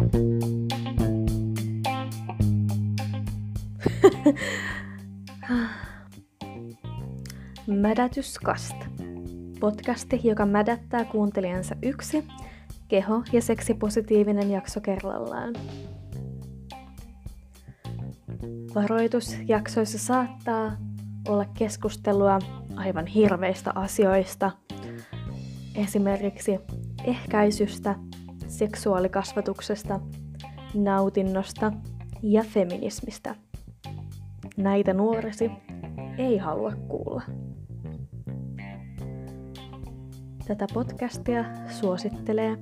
Mädätyskast. Podcasti, joka mädättää kuuntelijansa yksi keho- ja seksipositiivinen jakso kerrallaan. Varoitus jaksoissa saattaa olla keskustelua aivan hirveistä asioista, esimerkiksi ehkäisystä, seksuaalikasvatuksesta, nautinnosta ja feminismistä. Näitä nuoresi ei halua kuulla. Tätä podcastia suosittelee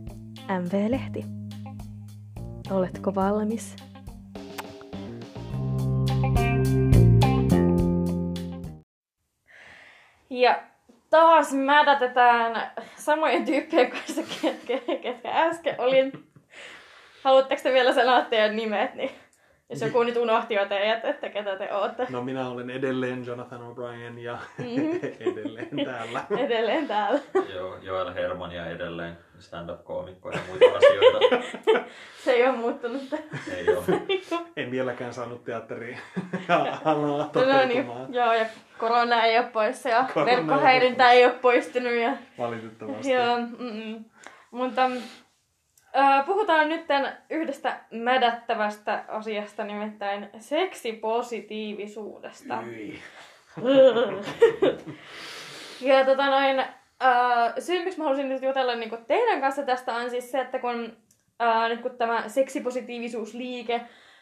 MV-lehti. Oletko valmis? Ja taas mädätetään samojen tyyppien kanssa, ketkä, ketkä äsken olin. Haluatteko te vielä sanoa teidän nimet, niin jos joku nyt unohti jo teidät, että ketä te ootte. No minä olen edelleen Jonathan O'Brien ja mm-hmm. edelleen täällä. edelleen täällä. Joo, Joel Herman ja edelleen stand-up-koomikko ja muita asioita. Se ei ole muuttunut. ei ole. En vieläkään saanut teatteria alaa toteutumaan. No niin, joo, ja korona ei ole poissa ja verkkohäirintä ei ole poistunut. Ja... Valitettavasti. Joo, mm-mm. mutta puhutaan nyt yhdestä mädättävästä asiasta, nimittäin seksipositiivisuudesta. ja tota noin, uh, syy, miksi mä halusin nyt jutella niin teidän kanssa tästä on siis se, että kun, uh, nyt kun tämä seksipositiivisuusliike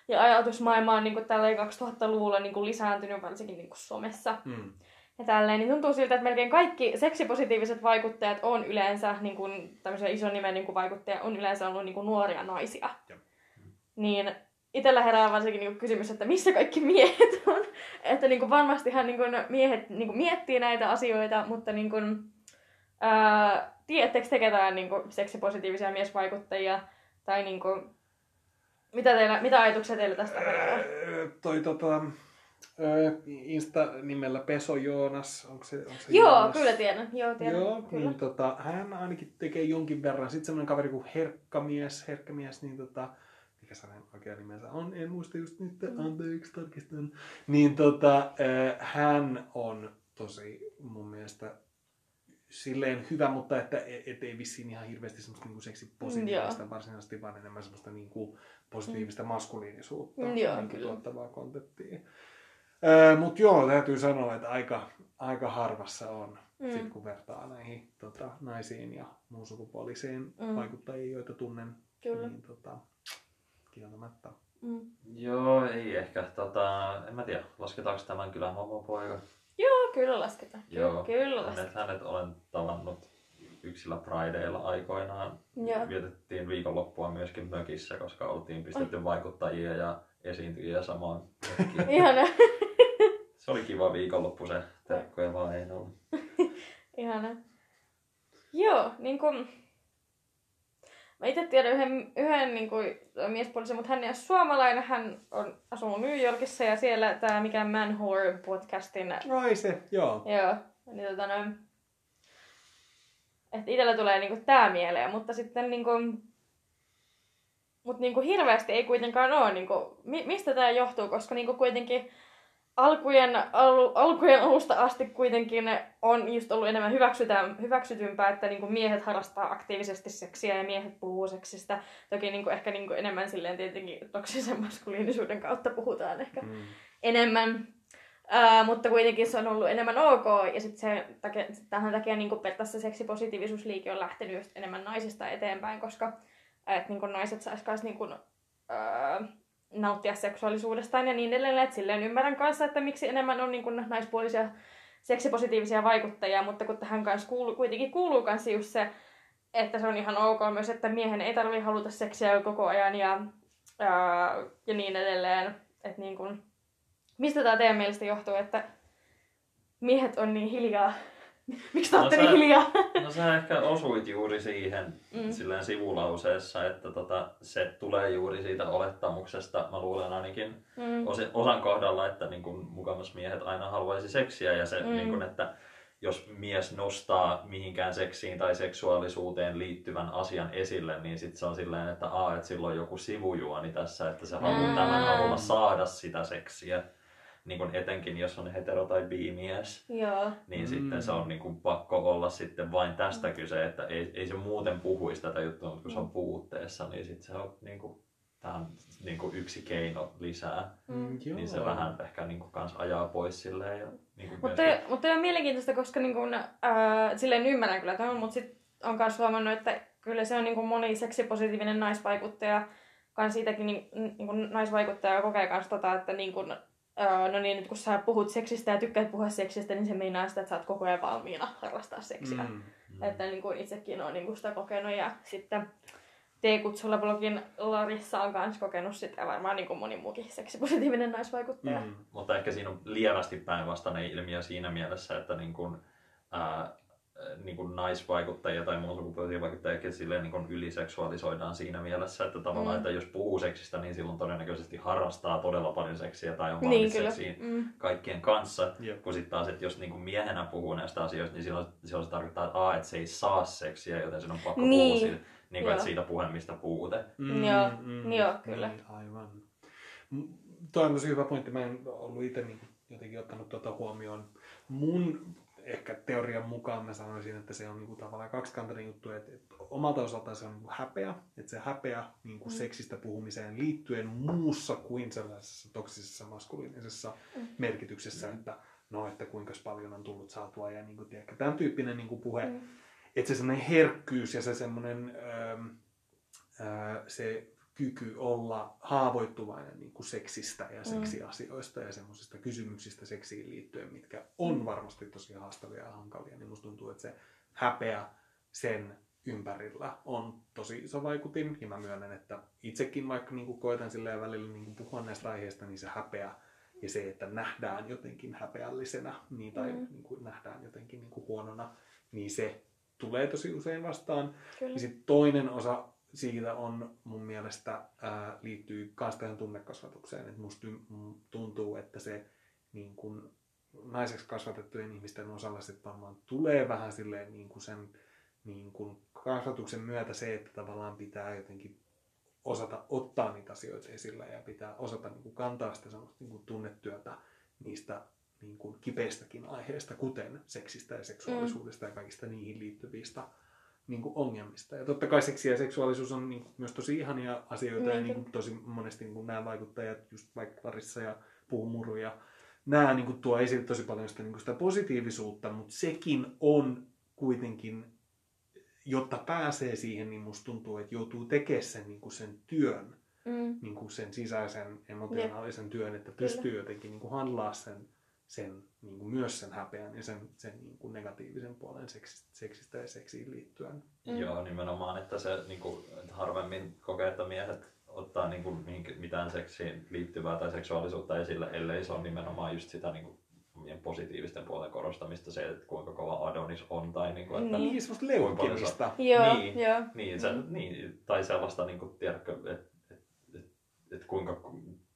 ja ajatusmaailma on niin tällä 2000-luvulla niin lisääntynyt varsinkin niin somessa, mm ja tälleen, niin tuntuu siltä, että melkein kaikki seksipositiiviset vaikuttajat on yleensä, niin kuin, tämmöisen ison nimen niin kuin vaikuttaja, on yleensä ollut niin kuin nuoria naisia. Ja. Niin itsellä herää varsinkin niin kysymys, että missä kaikki miehet on. että niin kuin varmastihan niin kuin miehet niin kuin miettii näitä asioita, mutta niin kuin, ää, tiedättekö te ketään niin kuin seksipositiivisia miesvaikuttajia? Tai niin kuin, mitä, teillä, mitä ajatuksia teillä tästä herää? toi tota, Insta-nimellä Peso Joonas, onko se, onko se Joo, Joonas? kyllä tiedän. Joo, tiedän. Joo, kyllä. Niin, tota, hän ainakin tekee jonkin verran. Sitten semmoinen kaveri kuin Herkkamies, Herkkämies, niin tota, mikä se hänen oikea nimensä on, en muista just nyt, mm. anteeksi tarkistan. Niin tota, hän on tosi mun mielestä silleen hyvä, mutta että et ei vissiin ihan hirveästi semmoista niinku seksipositiivista mm, varsinaisesti, vaan enemmän semmoista niinku positiivista mm. maskuliinisuutta mm, joo, niin kyllä. tuottavaa kontenttia. Mutta joo, täytyy sanoa, että aika, aika harvassa on, mm. sit kun vertaa näihin tota, naisiin ja muun sukupuolisiin mm. vaikuttajiin, joita tunnen. Kyllä. Niin, tota, kieltämättä. Mm. Joo, ei ehkä. Tota, en mä tiedä, lasketaanko tämän kyllä poika? Joo, kyllä lasketaan. Joo, kyllä lasketaan. Hänet, olen tavannut yksillä Prideilla aikoinaan. Joo. Vietettiin viikonloppua myöskin mökissä, koska oltiin pistetty vaikuttajia ja esiintyjiä samaan Ihana. Se oli kiva viikonloppu se terkkoja vaan ei ollut. Ihana. Joo, niin kuin... Mä itse tiedän yhden, yhden niin kuin, miespuolisen, mutta hän ei ole suomalainen. Hän on asunut New Yorkissa ja siellä tämä mikä Man Whore podcastin... Ai se, joo. Joo. Niin, tota, noin, että itsellä tulee niinku tää mieleen, mutta sitten niinku, mut niinku hirveästi ei kuitenkaan ole, niinku, mi, mistä tämä johtuu, koska niinku kuitenkin alkujen, al, alkujen alusta asti kuitenkin on just ollut enemmän hyväksytympää, että niinku miehet harrastaa aktiivisesti seksiä ja miehet puhuu seksistä. Toki niinku ehkä niinku enemmän silleen tietenkin toksisen maskuliinisuuden kautta puhutaan ehkä mm. enemmän. Uh, mutta kuitenkin se on ollut enemmän ok, ja sitten se takia, tähän takia niin periaatteessa seksipositiivisuusliike on lähtenyt just enemmän naisista eteenpäin, koska et, niin naiset sais niin kuin, nauttia seksuaalisuudestaan ja niin edelleen. Et silleen ymmärrän kanssa, että miksi enemmän on niin kuin, naispuolisia seksipositiivisia vaikuttajia, mutta kun tähän kanssa kuuluu, kuitenkin kuuluu kanssa just se, että se on ihan ok myös, että miehen ei tarvitse haluta seksiä koko ajan ja, uh, ja niin edelleen. Että niin kuin, Mistä tämä teidän mielestä johtuu, että miehet on niin hiljaa? Miksi te no olette niin hiljaa? no sä ehkä osuit juuri siihen mm. silleen sivulauseessa, että tota, se tulee juuri siitä olettamuksesta. Mä luulen ainakin mm. osan kohdalla, että niin kun, mukamas miehet aina haluaisi seksiä ja se, mm. niin kun, että jos mies nostaa mihinkään seksiin tai seksuaalisuuteen liittyvän asian esille, niin sitten se on silleen, että, a, että sillä on joku sivujuoni tässä, että se haluaa tämän avulla saada sitä seksiä niin kuin etenkin jos on hetero- tai biimies, Joo. niin mm. sitten se on niin kuin pakko olla sitten vain tästä kyse, että ei, ei se muuten puhuisi tätä juttua, mutta kun se on puutteessa, niin sitten se on niin kuin, tähän niin kuin yksi keino lisää. Mm. Niin se vähän ehkä niin kuin kans ajaa pois silleen. Ja, niin kuin Mutta myöskin- mutta on mielenkiintoista, koska niin kun, ää, silleen ymmärrän kyllä tämän, mutta sit on myös huomannut, että kyllä se on niin kuin moni seksipositiivinen naisvaikuttaja, kans siitäkin niin, niin kuin naisvaikuttaja kokee kans tota, että niin kuin, ää, no niin, nyt kun sä puhut seksistä ja tykkäät puhua seksistä, niin se meinaa sitä, että sä oot koko ajan valmiina harrastaa seksiä. Mm. Mm. Että niin kuin itsekin olen niin kuin sitä kokenut ja sitten T-kutsulla blogin Larissa on myös kokenut sitä ja varmaan niin kuin moni muukin seksipositiivinen naisvaikuttaja. Mm. Mutta ehkä siinä on lievästi päinvastainen ilmiö siinä mielessä, että niin kuin, ää, niin kuin naisvaikuttajia tai muun sukupuolisia vaikuttajia silleen niin kuin yliseksuaalisoidaan siinä mielessä, että tavallaan, Mm. että jos puhuu seksistä, niin silloin todennäköisesti harrastaa todella paljon seksiä tai on Niin, valmis kyllä. seksiin Mm. kaikkien kanssa. Jep. Kun sitten taas, että jos niin kuin miehenä puhuu näistä asioista, niin silloin, silloin se tarkoittaa, että, a, että se ei saa seksiä, joten sen on pakko Niin. puhua siitä, niin kuin, että siitä puhemista puute. Joo, joo, kyllä. Niin, aivan. Toi on tosi hyvä pointti. Mä en ollut itse niin jotenkin ottanut tuota huomioon. Mun ehkä teorian mukaan mä sanoisin, että se on niin kuin tavallaan kaksikantainen juttu, että, että omalta osaltaan se on niin kuin häpeä, että se häpeä niin kuin Mm. seksistä puhumiseen liittyen muussa kuin sellaisessa toksisessa maskuliinisessa Mm. merkityksessä, että no, että kuinka paljon on tullut saatua ja niin kuin, tiedätkö, tämän tyyppinen niin kuin puhe, Mm. että se semmoinen herkkyys ja se semmoinen ähm, äh, se kyky olla haavoittuvainen niin kuin seksistä ja seksiasioista ja semmoisista kysymyksistä seksiin liittyen, mitkä on varmasti tosi haastavia ja hankalia, niin musta tuntuu, että se häpeä sen ympärillä on tosi iso vaikutin. Ja mä myönnän, että itsekin vaikka niin kuin koitan silleen välillä niin kuin puhua näistä aiheista, niin se häpeä ja se, että nähdään jotenkin häpeällisenä niin, tai Mm. niin kuin nähdään jotenkin niin kuin huonona, niin se tulee tosi usein vastaan. Kyllä. Ja sitten toinen osa siitä on mun mielestä ää, liittyy myös tähän tunnekasvatukseen. Et musta tuntuu, että se niin kun, naiseksi kasvatettujen ihmisten osalla sit varmaan tulee vähän silleen niin kuin sen niin kun, kasvatuksen myötä se, että tavallaan pitää jotenkin osata ottaa niitä asioita esille ja pitää osata niin kantaa sitä semmoista niin tunnetyötä niistä niin kuin kipeistäkin aiheista, kuten seksistä ja seksuaalisuudesta ja kaikista niihin liittyvistä niin kuin ongelmista. Ja totta kai seksi ja seksuaalisuus on niin kuin myös tosi ihania asioita ja Niin, kuin tosi monesti niin kuin nämä vaikuttajat, just vaikka Larissa ja Puumuru ja nämä niin kuin tuo esille tosi paljon sitä, niin kuin sitä positiivisuutta, mutta sekin on kuitenkin, jotta pääsee siihen, niin musta tuntuu, että joutuu tekemään sen, niin kuin sen työn, Mm. niin kuin sen sisäisen emotionaalisen työn, että Kyllä. pystyy jotenkin niin kuin handlaa sen, sen niin kuin myös sen häpeän ja sen, sen niin kuin negatiivisen puolen seksistä, seksistä ja seksiin liittyen. Mm. Joo, nimenomaan, että se niin kuin, että harvemmin kokee, että miehet ottaa niin kuin, mitään seksiin liittyvää tai seksuaalisuutta esille, ellei se on nimenomaan just sitä niin kuin, omien positiivisten puolen korostamista, se, että kuinka kova Adonis on tai niin kuin, että Niin. Semmoista leukkimista. Joo, Niin. joo. Niin, se, niin, tai sellaista, niin kuin, tiedätkö, että et, et, et kuinka,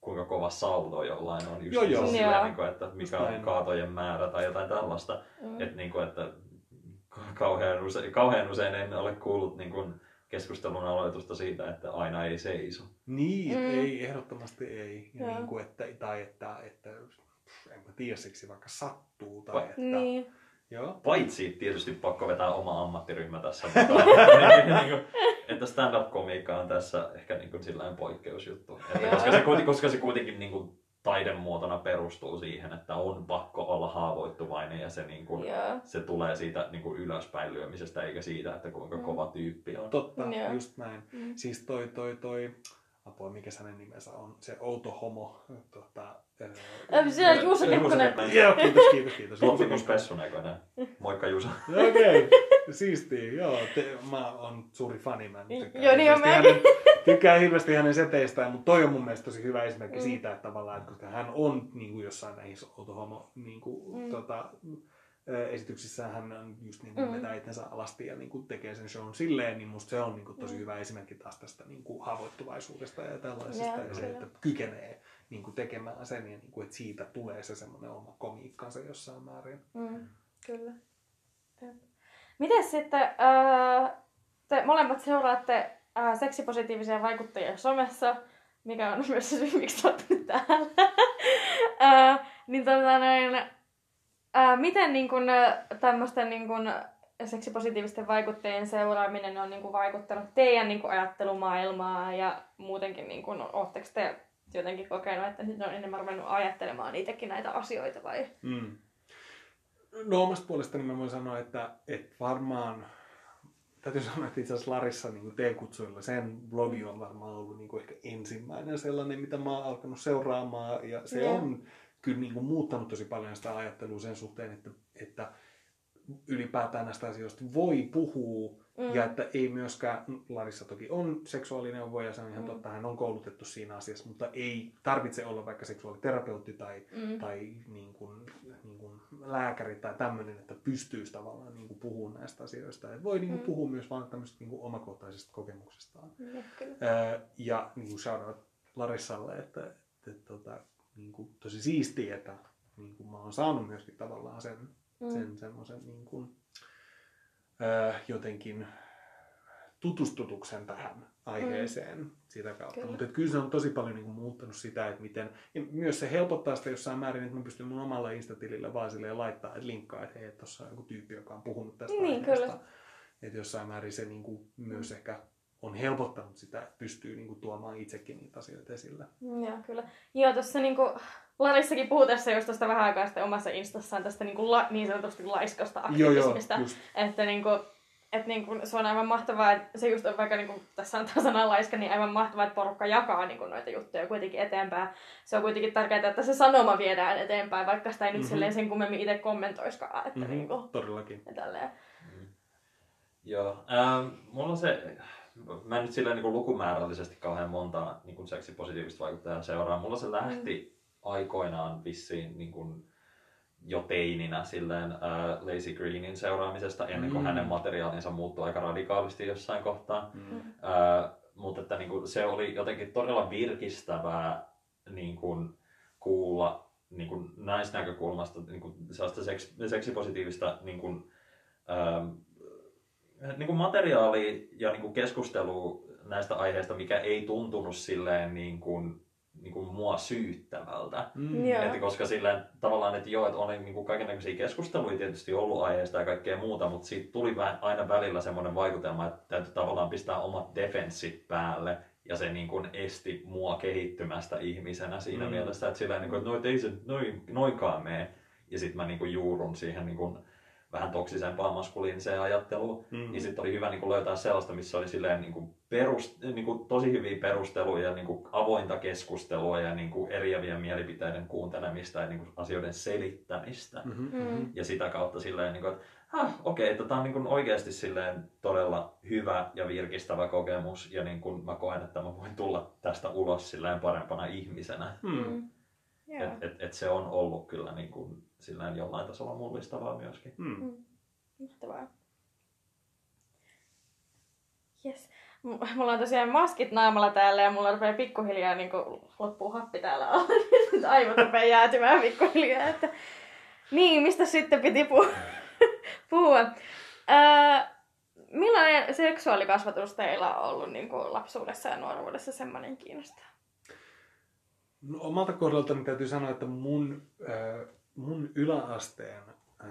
kuinka kova saldo jollain on. Just Joo, joo. silleen, Joo. niin kuin, että mikä on kaatojen määrä tai jotain tällaista. Mm. Että, niin kuin, että kauhean, usein, kauhean usein en ole kuullut niin kuin, keskustelun aloitusta siitä, että aina ei seiso. Niin, Mm. ei, ehdottomasti ei. Ja niin kuin, että, tai että, että en mä tiedä, siksi vaikka sattuu. Tai Va- että, Niin. Joo. Paitsi tietysti pakko vetää oma ammattiryhmä tässä mukaan. niin kuin, että stand-up-komiikka on tässä ehkä niin kuin sillain poikkeusjuttu. Että koska, se, koska se kuitenkin niin kuin taidemuotona perustuu siihen, että on pakko olla haavoittuvainen ja se, niin kuin, se tulee siitä niin kuin ylöspäin lyömisestä eikä siitä, että kuinka Mm. kova tyyppi on. Totta, Joo. just näin. Mm. Siis toi, toi, toi, apua, mikä hänen nimensä on, se outo homo. Tota, Se on Juuso Kekkonen. Joo, kiitos, kiitos, kiitos. Loppimus Pessun näköinen. Moikka Jusa. Okei, siistiä. Joo, te, mä oon suuri fani. Mä tykkään Joo, niin on mäkin. hänen, tykkään hirveästi hänen seteistään, mutta toi on mun mielestä tosi hyvä esimerkki Mm. siitä, että tavallaan, että koska hän on niin kuin jossain näissä autohomo niin kuin, Mm. tota, esityksissä hän on just niin kuin Mm. vetää itsensä alasti ja niin kuin tekee sen shown silleen, niin musta se on niin kuin tosi Mm. hyvä esimerkki taas tästä niin kuin haavoittuvaisuudesta ja tällaisesta. Joo, ja se, kyllä. että kykenee niin kuin tekemään sen ja niin kuin, että siitä tulee se semmoinen oma komiikkansa jossain määrin. Mm. Kyllä. Miten sitten, äh, te molemmat seuraatte äh, seksipositiivisia vaikuttajia somessa, mikä on myös se syy, miksi olette nyt täällä. äh, niin tota noin, äh, miten niin kun, tämmöisten niin kun, seksipositiivisten vaikuttajien seuraaminen on niin kun, vaikuttanut teidän niin kun, ajattelumaailmaa ja muutenkin, niin kun, ootteko te jotenkin kokenut, että nyt on enemmän ruvennut ajattelemaan itsekin näitä asioita vai? Mm. No omasta puolestani mä voin sanoa, että, että varmaan, täytyy sanoa, että itse asiassa Larissa niin T-kutsuilla sen blogi on varmaan ollut niin kuin ehkä ensimmäinen sellainen, mitä mä oon alkanut seuraamaan. Ja se Joo. on kyllä niin kuin muuttanut tosi paljon sitä ajattelua sen suhteen, että, että ylipäätään näistä asioista voi puhua Mm. ja että ei myöskään, Larissa toki on seksuaalineuvoja ja se on ihan Mm. totta, hän on koulutettu siinä asiassa, mutta ei tarvitse olla vaikka seksuaaliterapeutti tai Mm. tai niin kuin, niin kuin lääkäri tai tämmöinen, että pystyisi tavallaan niin kuin puhumaan näistä asioista. Et voi niin kuin Mm. puhua myös vaan tämmöistä niin kuin omakohtaisesta kokemuksestaan. Ää, ja niin kuin shout out Larissalle, että, että, että tota, niin kuin, tosi siistiä, että niin kuin mä oon saanut myöskin tavallaan sen, Mm. sen semmoisen niin kuin, ää, jotenkin tutustutuksen tähän aiheeseen mm. sitä kautta. Kyllä. Mutta kyllä se on tosi paljon niin kuin, muuttanut sitä, että miten, ja myös se helpottaa sitä jossain määrin, että mä pystyn mun omalla Insta-tilillä vaan silleen laittaa, että linkkaa, että hei, tuossa on joku tyyppi, joka on puhunut tästä Niin, aiheesta. kyllä. Että jossain määrin se niin kuin, myös ehkä on helpottanut sitä, että pystyy niin kuin, tuomaan itsekin niitä asioita esille. Joo, kyllä. Joo, tuossa niinku, Larissakin puhuu tässä just tuosta vähän aikaa sitten omassa instassaan tästä niinku la, niin sanotusti laiskasta Joo, joo, aktivismista. just. Että niinku, et niinku, se on aivan mahtavaa, että se just on vaikka niinku, tässä on tämä sana laiska, niin aivan mahtavaa, että porukka jakaa niinku, noita juttuja kuitenkin eteenpäin. Se on kuitenkin tärkeää, että se sanoma viedään eteenpäin, vaikka sitä ei nyt Mhm. silleen sen kummemmin itse kommentoiskaan. Että Mm-hmm. niinku, Todellakin. ja tälleen. Joo. Ähm, mulla on se, mä en nyt silleen niin lukumäärällisesti kauhean monta niin seksipositiivista vaikuttajaa seuraa. Mulla se lähti aikoinaan vissiin niin kuin jo teininä silleen äh, Lazy Greenin seuraamisesta ennen kuin Mm. hänen materiaalinsa muuttui aika radikaalisti jossain kohtaa. Mm. Äh, mutta että niin kuin, se oli jotenkin todella virkistävää niin kuin, kuulla niin kuin, naisnäkökulmasta niin kuin, sellaista seks, seksipositiivista niin kuin, ähm, niin kuin materiaalia ja niin kuin keskustelua näistä aiheista, mikä ei tuntunut silleen niin kuin, niin kuin mua syyttävältä. Mm. Joo. Että koska silleen tavallaan, että joo, että oli niin kuin kaikenlaisia keskusteluja tietysti ollut aiheesta ja kaikkea muuta, mutta siitä tuli aina välillä semmoinen vaikutelma, että täytyy tavallaan pistää omat defenssit päälle ja se niin kuin esti mua kehittymästä ihmisenä siinä Mm. mielessä, että silleen, niin kuin, että no, et ei se noin, noinkaan mene. Ja sitten mä niin kuin juurun siihen niin kuin vähän toksisempaan maskuliiniseen ajatteluun. Mm. Niin sitten oli hyvä niin kuin löytää sellaista, missä oli silleen, niin kuin perust, niin kuin tosi hyviä perusteluja ja niin kuin avointa keskustelua ja niin kuin eriävien mielipiteiden kuuntelemista ja niin kuin asioiden selittämistä. Mm-hmm. Mm. Ja sitä kautta silleen, niin kuin, että ah, okei, että tämä on niin kuin oikeasti silleen todella hyvä ja virkistävä kokemus. Ja niin kuin mä koen, että mä voin tulla tästä ulos silleen parempana ihmisenä. Mm. Mm. Joo. Et, et, et se on ollut kyllä niin kuin, silleen jollain tasolla mullistavaa myöskin. Mm. Mahtavaa. Yes. Mulla on tosiaan maskit naamalla täällä ja mulla rupeaa pikkuhiljaa niin loppuu happi täällä alla. Nyt aivot rupeaa jäätymään pikkuhiljaa. Että... Niin, mistä sitten piti puhua? puhua? Öö, millainen seksuaalikasvatus teillä on ollut niin kuin lapsuudessa ja nuoruudessa semmoinen kiinnostaa? No, omalta kohdaltani täytyy sanoa, että mun, äh, mun yläasteen äh,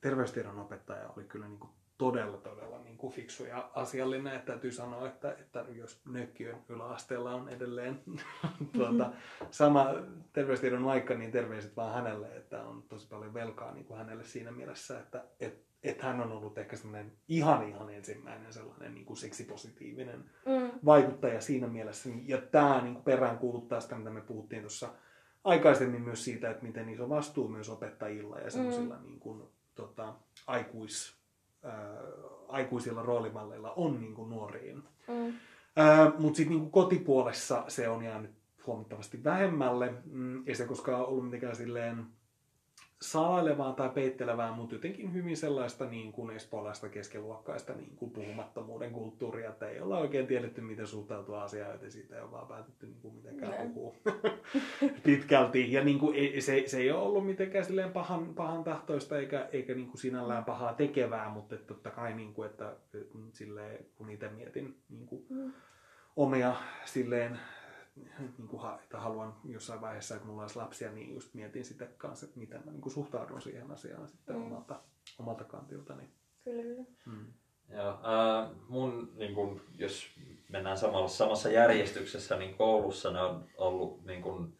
terveystiedon opettaja oli kyllä niin kuin todella, todella niin kuin fiksu ja asiallinen. Että täytyy sanoa, että, että jos Nökkiön yläasteella on edelleen tuota, sama terveystiedon vaikka, niin terveiset vaan hänelle, että on tosi paljon velkaa niin kuin hänelle siinä mielessä, että et, et hän on ollut ehkä sellainen ihan ihan ensimmäinen sellainen niin kuin seksipositiivinen Mm. vaikuttaja siinä mielessä. Ja tämä niin perään kuuluttaa sitä, mitä me puhuttiin tuossa aikaisemmin myös siitä, että miten iso vastuu myös opettajilla ja semmoisilla mm. niin kuin, tota, aikuis, ää, aikuisilla roolimalleilla on niin kuin nuoriin. Mm. Mutta sitten niin kotipuolessa se on jäänyt huomattavasti vähemmälle. Mm, ei se koskaan ollut mitenkään silleen salailevaa tai peittelevää, mutta jotenkin hyvin sellaista niin kuin espoolaista keskeluokkaista niin kuin puhumattomuuden kulttuuria, että ei olla oikein tiedetty, miten suhtautua asiaan, joten siitä ei ole vaan päätetty niin kuin mitenkään puhua pitkälti. Ja niin kuin, ei, se, se ei ole ollut mitenkään silleen pahan, pahan tahtoista eikä, eikä niin kuin sinällään pahaa tekevää, mutta että totta kai niin kuin, että että silleen, kun itse mietin niin kuin Mm. omia silleen, niin kuin, että haluan jossain vaiheessa, kun mulla olisi lapsia, niin just mietin sitä kanssa, että miten mä niin kuin suhtaudun siihen asiaan sitten Mm. omalta, omalta kantiltani. Kyllä, kyllä. Mm. Joo, äh, mun, niin kun, jos mennään samalla, samassa järjestyksessä, niin koulussa ne on ollut niin kun,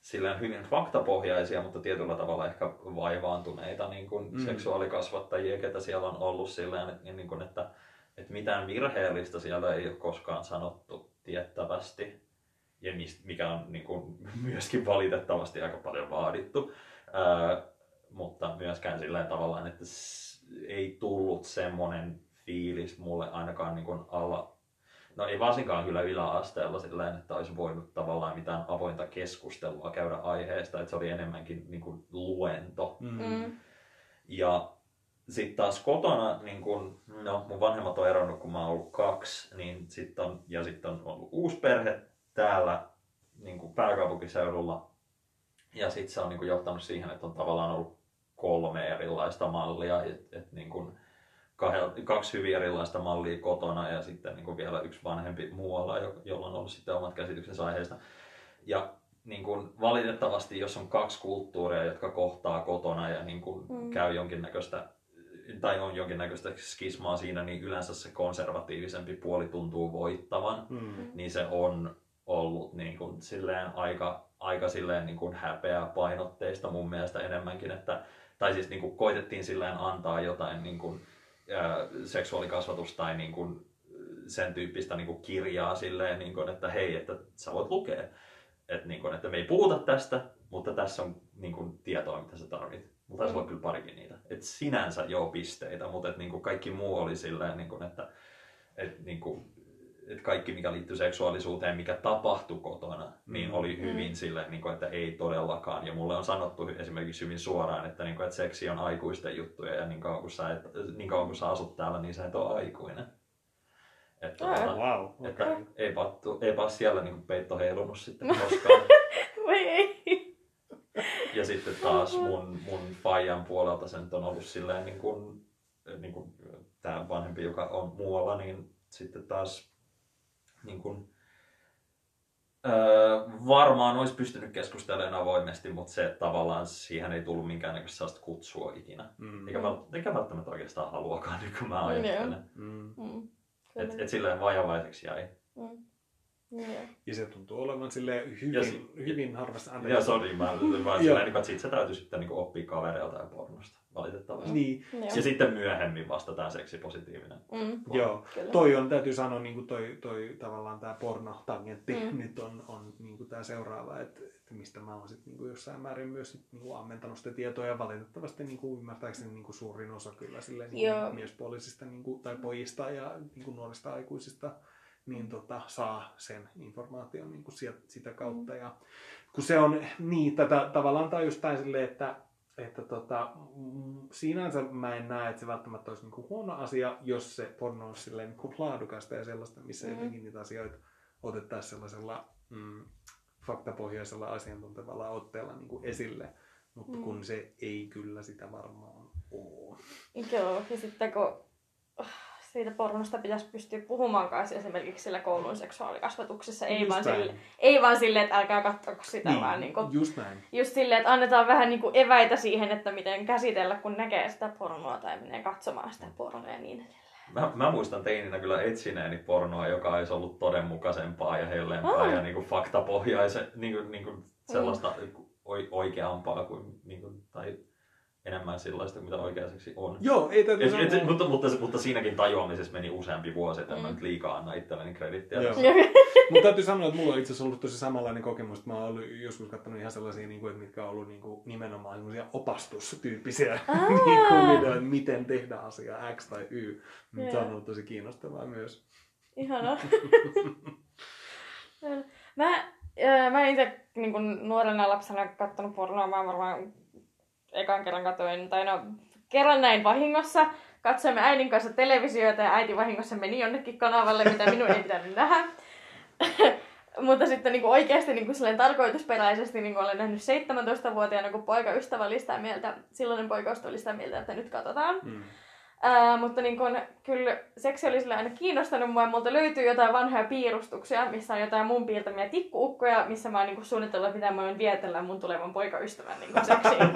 silleen hyvin faktapohjaisia, mutta tietyllä tavalla ehkä vaivaantuneita niin kun, Mm. seksuaalikasvattajia, ketä siellä on ollut silleen, niin kun, että, että mitään virheellistä siellä ei ole koskaan sanottu tiettävästi, ja mikä on niin kun, myöskin valitettavasti aika paljon vaadittu. Ää, mutta myöskään silleen tavallaan, että ei tullut semmoinen fiilis mulle ainakaan niin kuin alla, no ei varsinkaan kyllä yläasteella silleen, että olisi voinut tavallaan mitään avointa keskustelua käydä aiheesta, että se oli enemmänkin niin kuin luento. Mm. Mm. Ja sitten taas kotona, niin kun, no mun vanhemmat on eronnut, kun mä oon ollut kaksi, niin sit on, ja sitten on ollut uusi perhe täällä niin kuin pääkaupunkiseudulla. Ja sitten se on niin kuin johtanut siihen, että on tavallaan ollut kolme erilaista mallia, että et, niin kuin kahel- kaksi hyvin erilaista mallia kotona ja sitten niin kuin vielä yksi vanhempi muualla, jo- jolla on ollut sitten omat käsityksensä aiheesta. Ja niin kuin valitettavasti, jos on kaksi kulttuuria, jotka kohtaa kotona ja niin kuin Mm. käy jonkinnäköistä tai on jonkinnäköistä skismaa siinä, niin yleensä se konservatiivisempi puoli tuntuu voittavan. Mm. Niin se on ollut niin kuin silleen aika, aika silleen niin kuin häpeä painotteista mun mielestä enemmänkin, että tai siis niin kuin koitettiin silleen antaa jotain niin kuin, ää, seksuaalikasvatusta tai niin kuin, sen tyyppistä niin kuin kirjaa silleen, niin kuin, että hei, että sä voit lukea. Että, niin kuin, että me ei puhuta tästä, mutta tässä on niin kuin, tietoa, mitä sä tarvit. Mutta taisi Mm. olla kyllä parikin niitä. Et sinänsä joo pisteitä, mutta et, niin kuin, kaikki muu oli silleen, niin kuin, että et, niin kuin, et kaikki mikä liittyy seksuaalisuuteen, mikä tapahtui kotona, niin Mm. oli hyvin Mm. silleen, niin kuin, että ei todellakaan. Ja mulle on sanottu esimerkiksi hyvin suoraan, että, niin kuin, että seksi on aikuisten juttuja ja niin kauan kun sä, et, niin kauan kun sä asut täällä, niin sä et ole aikuinen. Että, Aa. tuota, Wow, okei. että eipä, eipä siellä niin kuin peitto heilunut sitten koskaan. Voi ei. Ja sitten taas mun, mun faijan puolelta se nyt on ollut silleen niin kuin, niin kuin tämä vanhempi, joka on muualla, niin sitten taas niin kuin, öö, varmaan olisi pystynyt keskustelemaan avoimesti, mutta se tavallaan siihen ei tullut minkäännäköistä sellaista kutsua ikinä. Mm. Eikä, eikä välttämättä oikeastaan haluakaan, niin kuin mä ajattelen. Mm. Mm. Et, et silleen vajavaiseksi jäi. Mm. Joo. Ja se tuntuu olevan silleen Ja hyvin, si- hyvin harvassa. Ja sori, mä, mä silleen, niin että sit se täytyy sitten niin oppia kavereilta ja pornosta, valitettavasti. Niin, Joo. Ja sitten myöhemmin vasta tämä seksipositiivinen. Mm. joo. Kyllä. Toi on, täytyy sanoa, niin kuin toi, toi tavallaan tämä pornotangentti Mm. nyt on, on niin kuin tämä seuraava, että, että mistä mä oon sitten niin jossain määrin myös sit, niin kuin ammentanut sitä tietoa ja valitettavasti niin kuin ymmärtääkseni niin kuin suurin osa kyllä silleen, niin Joo. kuin miespuolisista niin kuin, tai pojista ja niin kuin nuorista aikuisista niin tota, saa sen informaation niin kuin sieltä, sitä kautta. Ja kun se on niin, tätä, tavallaan tämä on just tämä silleen, että, että tota, mm, sinänsä mä en näe, että se välttämättä olisi niinku huono asia, jos se porno olisi silleen niinku laadukasta ja sellaista, missä Mm. jotenkin niitä asioita otettaisiin sellaisella mm, faktapohjaisella asiantuntevalla otteella niinku esille. Mutta Mm. kun se ei kyllä sitä varmaan ole. Joo, ja sitten kun siitä pornosta pitäisi pystyä puhumaan kanssa esimerkiksi sillä koulun seksuaalikasvatuksessa, ei Just vaan, näin. sille, ei vaan silleen, että älkää katsoko sitä, niin, vaan niin kuin, just näin. just silleen, että annetaan vähän niin kuin eväitä siihen, että miten käsitellä, kun näkee sitä pornoa tai menee katsomaan sitä pornoa ja niin edelleen. Mä, mä muistan teininä kyllä etsineeni pornoa, joka olisi ollut todenmukaisempaa ja helleempää Ah. ja niin kuin faktapohjaisen, niin kuin, niin kuin sellaista oi, oikeampaa kuin, niin kuin, tai enemmän sellaista, mitä oikeaseksi on. Joo, ei täytyy Et, sanoa. et, mutta, mutta, mutta, siinäkin tajuamisessa meni useampi vuosi, että en mä Mm. nyt liikaa anna itselleni kredittiä. Mutta täytyy sanoa, että mulla on itse asiassa ollut tosi samanlainen kokemus, että mä oon ollut joskus katsonut ihan sellaisia, niin kuin, että mitkä on ollut niin kuin, nimenomaan semmoisia opastustyyppisiä niin kuin, videoita, että miten tehdä asiaa X tai Y. Joo. Se on ollut tosi kiinnostavaa myös. Ihana. mä, ää, mä itse niin nuorena lapsena katsonut pornoa, mä varmaan ekan kerran katoin, tai no kerran näin vahingossa. Katsoimme äidin kanssa televisiota ja äiti vahingossa meni jonnekin kanavalle, mitä minun ei pitänyt nähdä. Mutta sitten niin kuin oikeasti niin kuin tarkoitusperäisesti niin kuin olen nähnyt 17-vuotiaana, kun poika ystävä sitä mieltä, silloinen poika oli sitä mieltä, että nyt katsotaan. Mm. Ää, mutta niin kun, kyllä seksi oli aina kiinnostanut mua. Multa löytyy jotain vanhoja piirustuksia, missä on jotain mun piirtämiä tikkuukkoja, missä mä oon niin suunnitellut, mitä mä voin vietellä mun tulevan poikaystävän niin seksiin.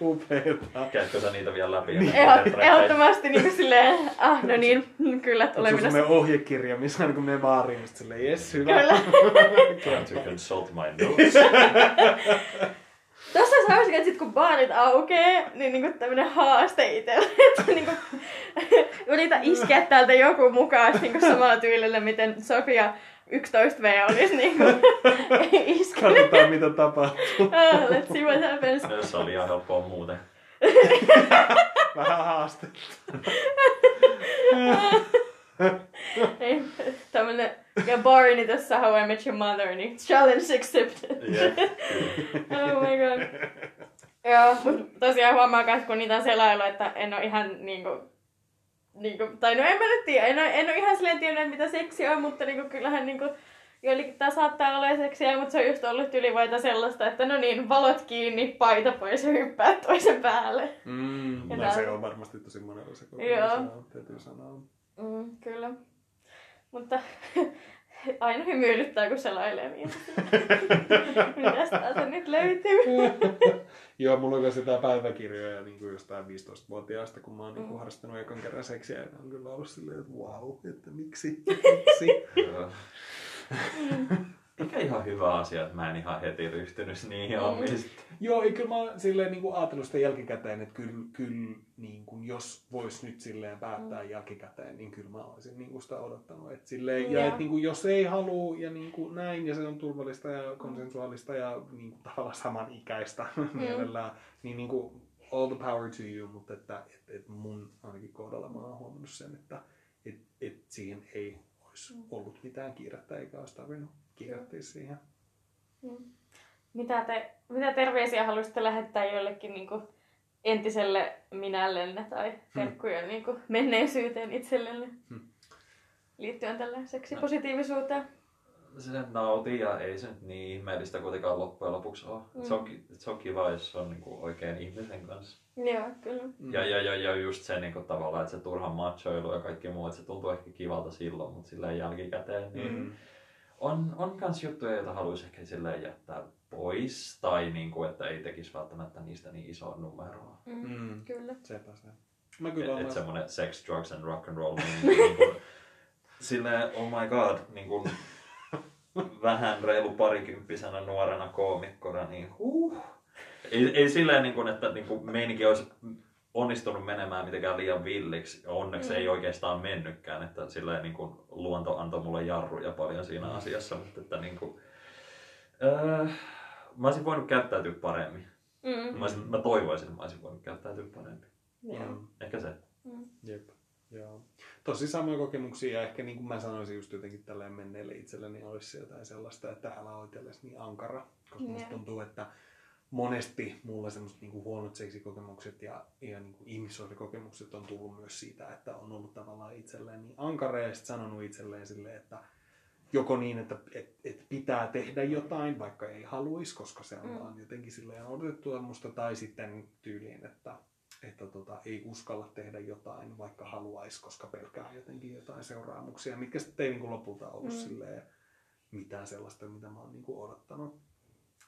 Upeeta. Käytkö sä niitä vielä läpi? Niin. Ehdottomasti niin kuin silleen, ah no niin, kyllä tulee minä. Onko ohjekirja, missä aina kun me baariin, niin silleen, yes, hyvä. Kyllä. to consult my notes. Tässä olisi hauska, että sit kun baarit aukee, niin niinku tämmönen haaste itselle, että niinku, yritä iskeä täältä joku mukaan niinku samalla tyylillä, miten Sofia 11V olisi niinku iskenyt. Katsotaan mitä tapahtuu. oh, let's see what happens. Se oli ihan helppoa muuten. Vähän haastetta. Ei, tämmönen ja Barney tässä How I Met Your Mother, niin challenge accepted. Yeah. oh my god. Joo, mutta tosiaan huomaa myös, kun niitä on selailu, että en ole ihan niinku, niinku tai no en mä nyt tiedä, en ole, en ole ihan silleen tiennyt, mitä seksi on, mutta niinku, kyllähän niinku, joillekin tämä saattaa olla seksiä, mutta se on just ollut ylivoita sellaista, että no niin, valot kiinni, paita pois ja hyppää toisen päälle. Mm, ja no, se on varmasti tosi monella se Joo. täytyy sanoa. Mm, kyllä. Mutta aina hymyilyttää, kun selailee niin. Mitäs täältä nyt löytyy? Joo, mulla on sitä päiväkirjoja niin kuin jostain 15-vuotiaasta, kun mä oon niin kuin, mm. harrastanut ekan kerran seksiä. Ja on kyllä ollut silleen, että wow, että miksi, miksi. Mikä ihan hyvä asia, että mä en ihan heti ryhtynyt niihin mm. omista. Joo, ei kyllä mä oon silleen niin kuin ajatellut sitä jälkikäteen, että kyllä, kyllä niin kuin, jos vois nyt silleen päättää mm. jälkikäteen, niin kyllä mä olisin niin kuin sitä odottanut. Että silleen, mm, ja että niin kuin, jos ei halua ja niin kuin näin, ja se on turvallista ja konsensuaalista ja niin kuin, tavallaan samanikäistä mm. mielellään, niin, niin kuin, all the power to you, mutta että et, et mun ainakin kohdalla mä oon huomannut sen, että et, et siihen ei olisi ollut mitään kiirettä eikä olisi tarvinnut kiirettiä siihen. Mm. Mitä, te, mitä terveisiä haluaisitte lähettää jollekin niin kuin entiselle minällenne tai hmm. terkkujen niin kuin menneisyyteen itsellenne hmm. liittyen tällä seksipositiivisuuteen? Se nautii ja ei se nyt niin ihmeellistä kuitenkaan loppujen lopuksi ole. Mm. Se, on, se on kiva, jos on niin kuin oikein ihmisen kanssa. Joo, kyllä. Ja, ja, ja, ja just se niin kuin, tavallaan, että se turha machoilu ja kaikki muu, että se tuntuu ehkä kivalta silloin, mutta silleen jälkikäteen niin mm on, on kans juttuja, joita haluaisi ehkä silleen jättää pois, tai niin kuin, että ei tekisi välttämättä niistä niin isoa numeroa. Mm, mm. Kyllä. Sepä se. Mä kyllä et, et semmonen sex, drugs and rock and roll, niin, niin kuin, silleen, oh my god, niin kuin, vähän reilu parikymppisenä nuorena koomikkona, niin huh. Ei, ei silleen, niin kuin, että niin kuin meininki olisi onnistunut menemään mitenkään liian villiksi. Onneksi mm. ei oikeastaan mennytkään, että sillä niin kuin, luonto antoi mulle jarruja paljon siinä mm. asiassa, mutta että niin kuin, öö, mä olisin voinut käyttäytyä paremmin. Mm. Mä, olisin, mä toivoisin, että mä olisin voinut käyttäytyä paremmin. Mm. Ehkä se. Mm. Jep. Joo. Tosi samoja kokemuksia ja ehkä niin kuin mä sanoisin just jotenkin tälleen menneelle itselleni olisi jotain sellaista, että älä ole niin ankara. Koska yeah. musta tuntuu, että monesti mulla semmoiset niin huonot seksikokemukset ja, ja niin kuin ihmissuhdekokemukset on tullut myös siitä, että on ollut tavallaan itselleen niin ankara ja sitten sanonut itselleen silleen, että joko niin, että et, et pitää tehdä jotain, vaikka ei haluaisi, koska se on mm. vaan jotenkin silleen odotettua musta, tai sitten tyyliin, että, että tota, ei uskalla tehdä jotain, vaikka haluaisi, koska pelkää jotenkin jotain seuraamuksia, mitkä sitten ei niin kuin lopulta ollut mm. silleen mitään sellaista, mitä mä oon niin kuin odottanut.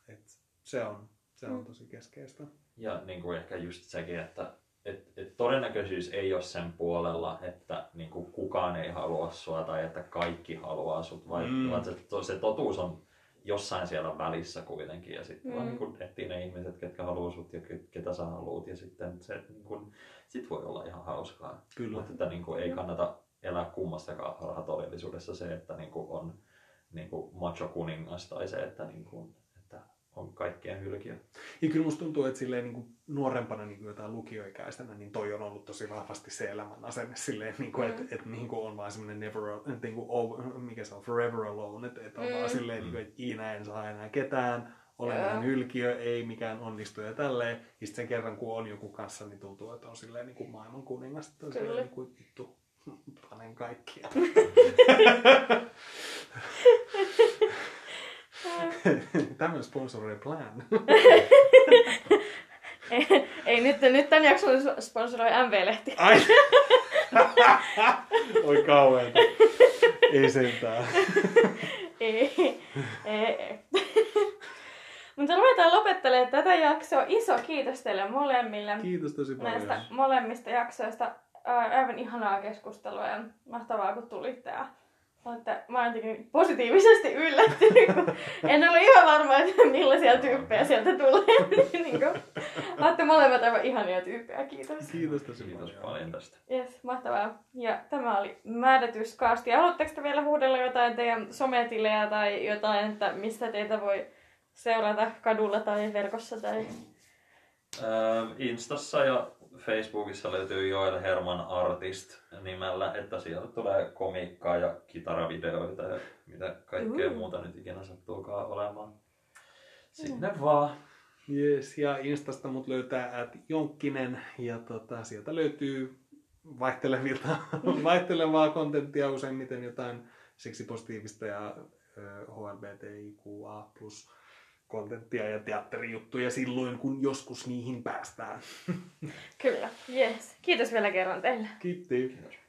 Et se on se on mm. tosi keskeistä. Ja niin kuin ehkä just sekin, että et, et todennäköisyys ei ole sen puolella, että niin kuin kukaan ei halua sua tai että kaikki haluaa sut, vaan, mm. vaan se, se totuus on jossain siellä välissä kuitenkin. Ja sitten mm. vaan niin etsii ne ihmiset, ketkä haluaa sut ja ketä sä haluat. Ja sitten se niin kuin, sit voi olla ihan hauskaa. Kyllä. Mutta että niin kuin, ei kannata elää kummastakaan harhatodellisuudessa se, että niin kuin on niin kuin macho kuningas tai se, että, niin kuin, että on kaikkien hylkiö. Ja kyllä musta tuntuu, että silleen niin kuin nuorempana niin kuin jotain lukioikäisenä, niin toi on ollut tosi vahvasti se elämän asenne silleen, niin kuin, Mm. että, että niin kuin on vaan semmoinen never, että niin kuin, over, mikä se on, forever alone, että, että on Mm. vaan silleen, niin kuin, että ikinä en saa enää ketään, olen ihan hylkiö, ei mikään onnistu ja tälleen. Ja sitten sen kerran, kun on joku kanssa, niin tuntuu, että on silleen niin kuin maailman kuningas, että on Kyllä. silleen niin kuin vittu, panen kaikkia. Tämmöinen sponsoroi plan. ei, ei nyt, nyt tämän jakson sponsoroi MV-lehti. Ai! Oi kauheeta. Ei sentään. ei, ei, ei. Mutta ruvetaan lopettelemaan tätä jaksoa. Iso kiitos teille molemmille Kiitos tosi paljon. näistä molemmista jaksoista. Aivan ihanaa keskustelua ja mahtavaa kun tulitte. Ja olette, mä olen jotenkin positiivisesti yllättynyt, kun en ollut ihan varma, että millaisia tyyppejä sieltä tulee. niin kuin, olette molemmat aivan ihania tyyppejä, kiitos. Kiitos tosi Kiitos paljon. paljon tästä. Yes, mahtavaa. Ja tämä oli Määrätyskasti. Haluatteko te vielä huudella jotain teidän sometilejä tai jotain, että mistä teitä voi seurata kadulla tai verkossa tai... Öö, Instassa ja Facebookissa löytyy Joel Herman Artist nimellä, että sieltä tulee komiikkaa ja kitaravideoita ja mitä kaikkea Mm. muuta nyt ikinä sattuukaan olemaan. Sinne vaan. Yes, ja Instasta mut löytää at Jonkkinen ja tota, sieltä löytyy vaihtelevilta, vaihtelevaa kontenttia useimmiten jotain seksipositiivista ja ö, HLBTIQA plus kontenttia ja teatterijuttuja silloin, kun joskus niihin päästään. Kyllä, yes. Kiitos vielä kerran teille. Kiitti. Kiitos.